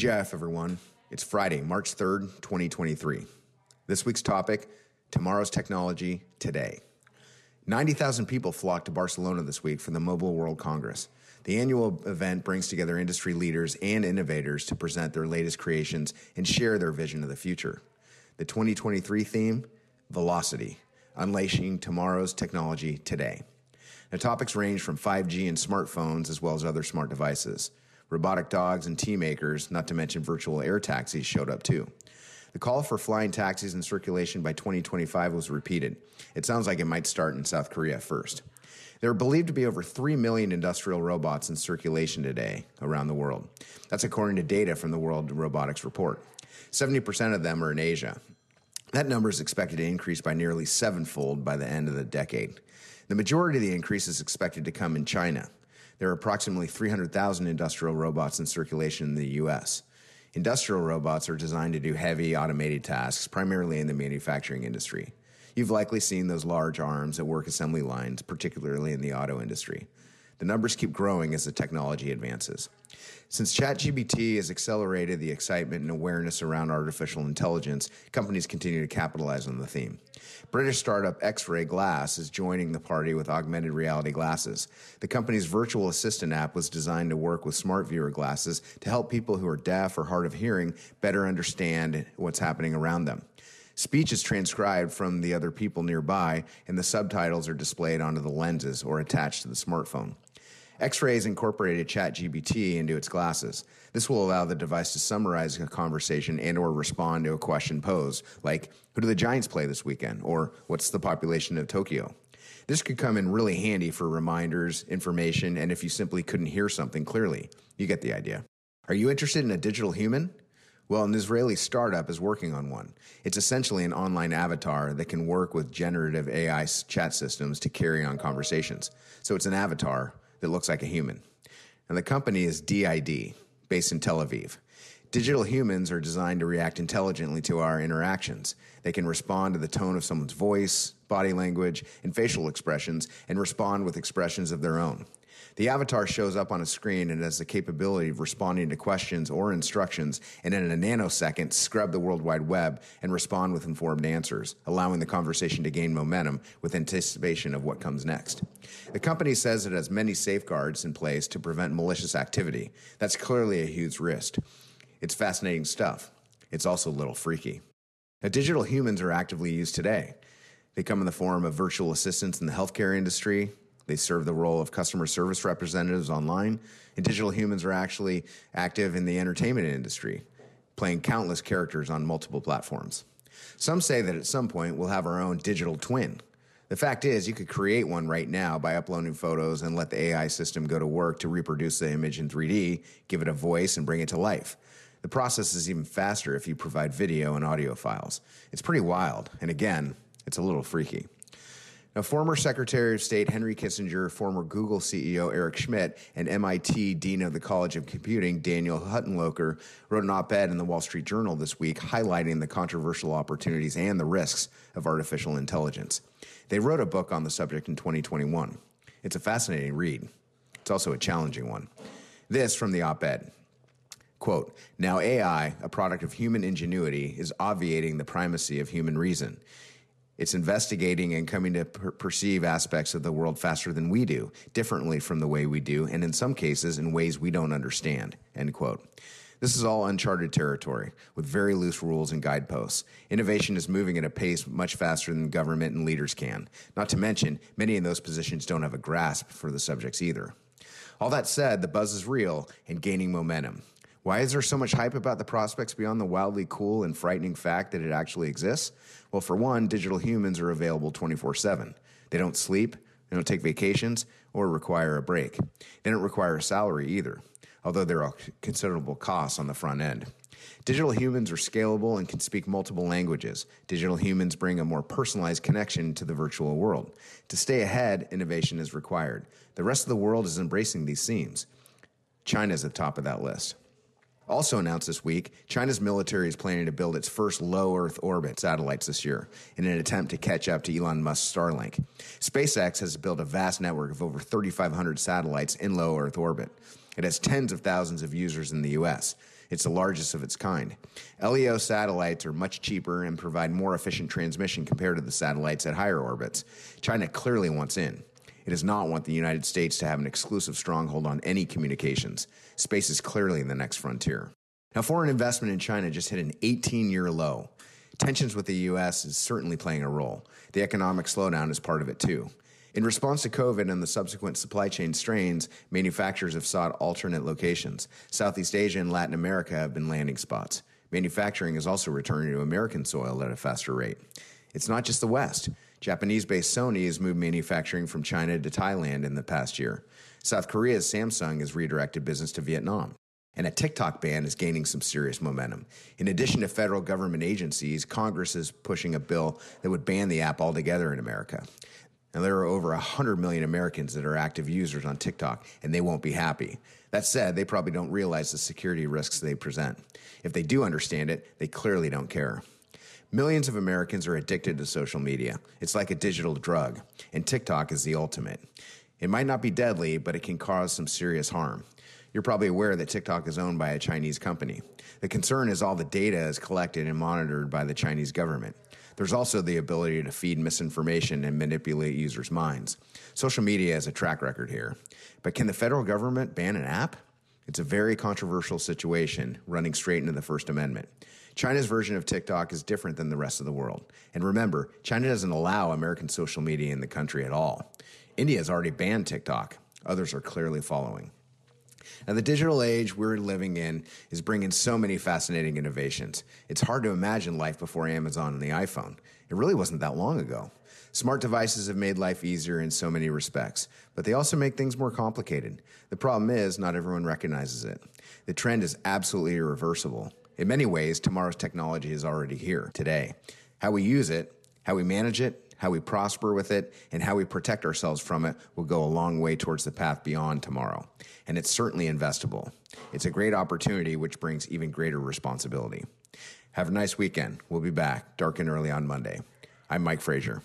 TGIF, everyone. It's Friday, March 3rd, 2023. This week's topic tomorrow's technology today. 90,000 people flocked to Barcelona this week for the Mobile World Congress. The annual event brings together industry leaders and innovators to present their latest creations and share their vision of the future. The 2023 theme Velocity, unleashing tomorrow's technology today. The topics range from 5G and smartphones as well as other smart devices. Robotic dogs and tea makers, not to mention virtual air taxis, showed up too. The call for flying taxis in circulation by 2025 was repeated. It sounds like it might start in South Korea first. There are believed to be over 3 million industrial robots in circulation today around the world. That's according to data from the World Robotics Report. 70% of them are in Asia. That number is expected to increase by nearly sevenfold by the end of the decade. The majority of the increase is expected to come in China. There are approximately 300,000 industrial robots in circulation in the US. Industrial robots are designed to do heavy automated tasks, primarily in the manufacturing industry. You've likely seen those large arms at work assembly lines, particularly in the auto industry. The numbers keep growing as the technology advances. Since ChatGPT has accelerated the excitement and awareness around artificial intelligence, companies continue to capitalize on the theme. British startup XRAI Glass is joining the party with augmented reality glasses. The company's virtual assistant app was designed to work with smart viewer glasses to help people who are deaf or hard of hearing better understand what's happening around them. Speech is transcribed from the other people nearby, and the subtitles are displayed onto the lenses or attached to the smartphone. XRAI has incorporated ChatGPT into its glasses. This will allow the device to summarize a conversation and or respond to a question posed, like, who do the Giants play this weekend? Or what's the population of Tokyo? This could come in really handy for reminders, information, and if you simply couldn't hear something clearly. You get the idea. Are you interested in a digital human? Well, an Israeli startup is working on one. It's essentially an online avatar that can work with generative AI chat systems to carry on conversations. So it's an avatar that looks like a human. And the company is D-ID, based in Tel Aviv. Digital humans are designed to react intelligently to our interactions. They can respond to the tone of someone's voice, body language, and facial expressions, and respond with expressions of their own. The avatar shows up on a screen and has the capability of responding to questions or instructions, and in a nanosecond, scrub the World Wide Web and respond with informed answers, allowing the conversation to gain momentum with anticipation of what comes next. The company says it has many safeguards in place to prevent malicious activity. That's clearly a huge risk. It's fascinating stuff. It's also a little freaky. Now, digital humans are actively used today. They come in the form of virtual assistants in the healthcare industry, they serve the role of customer service representatives online, and digital humans are actually active in the entertainment industry, playing countless characters on multiple platforms. Some say that at some point we'll have our own digital twin. The fact is, you could create one right now by uploading photos and let the AI system go to work to reproduce the image in 3D, give it a voice, and bring it to life. The process is even faster if you provide video and audio files. It's pretty wild, and again, it's a little freaky. Now, former Secretary of State Henry Kissinger, former Google CEO Eric Schmidt, and MIT Dean of the College of Computing Daniel Huttenlocher wrote an op ed in the Wall Street Journal this week highlighting the controversial opportunities and the risks of artificial intelligence. They wrote a book on the subject in 2021. It's a fascinating read. It's also a challenging one. This from the op ed. Quote, now AI, a product of human ingenuity, is obviating the primacy of human reason. It's investigating and coming to per- perceive aspects of the world faster than we do, differently from the way we do, and in some cases in ways we don't understand. End quote. This is all uncharted territory with very loose rules and guideposts. Innovation is moving at a pace much faster than government and leaders can. Not to mention, many in those positions don't have a grasp for the subjects either. All that said, the buzz is real and gaining momentum. Why is there so much hype about the prospects beyond the wildly cool and frightening fact that it actually exists? Well, for one, digital humans are available 24 7. They don't sleep, they don't take vacations, or require a break. They don't require a salary either, although there are considerable costs on the front end. Digital humans are scalable and can speak multiple languages. Digital humans bring a more personalized connection to the virtual world. To stay ahead, innovation is required. The rest of the world is embracing these themes. China is at the top of that list. Also announced this week, China's military is planning to build its first low Earth orbit satellites this year in an attempt to catch up to Elon Musk's Starlink. SpaceX has built a vast network of over 3,500 satellites in low Earth orbit. It has tens of thousands of users in the U.S. It's the largest of its kind. LEO satellites are much cheaper and provide more efficient transmission compared to the satellites at higher orbits. China clearly wants in. It does not want the United States to have an exclusive stronghold on any communications. Space is clearly the next frontier. Now, foreign investment in China just hit an 18 year low. Tensions with the U.S. is certainly playing a role. The economic slowdown is part of it, too. In response to COVID and the subsequent supply chain strains, manufacturers have sought alternate locations. Southeast Asia and Latin America have been landing spots. Manufacturing is also returning to American soil at a faster rate. It's not just the West. Japanese based Sony has moved manufacturing from China to Thailand in the past year. South Korea's Samsung has redirected business to Vietnam. And a TikTok ban is gaining some serious momentum. In addition to federal government agencies, Congress is pushing a bill that would ban the app altogether in America. Now, there are over 100 million Americans that are active users on TikTok, and they won't be happy. That said, they probably don't realize the security risks they present. If they do understand it, they clearly don't care. Millions of Americans are addicted to social media. It's like a digital drug, and TikTok is the ultimate. It might not be deadly, but it can cause some serious harm. You're probably aware that TikTok is owned by a Chinese company. The concern is all the data is collected and monitored by the Chinese government. There's also the ability to feed misinformation and manipulate users' minds. Social media has a track record here. But can the federal government ban an app? It's a very controversial situation running straight into the First Amendment. China's version of TikTok is different than the rest of the world. And remember, China doesn't allow American social media in the country at all. India has already banned TikTok. Others are clearly following. Now, the digital age we're living in is bringing so many fascinating innovations. It's hard to imagine life before Amazon and the iPhone. It really wasn't that long ago. Smart devices have made life easier in so many respects, but they also make things more complicated. The problem is, not everyone recognizes it. The trend is absolutely irreversible. In many ways, tomorrow's technology is already here today. How we use it, how we manage it, how we prosper with it, and how we protect ourselves from it will go a long way towards the path beyond tomorrow. And it's certainly investable. It's a great opportunity, which brings even greater responsibility. Have a nice weekend. We'll be back dark and early on Monday. I'm Mike Frazier.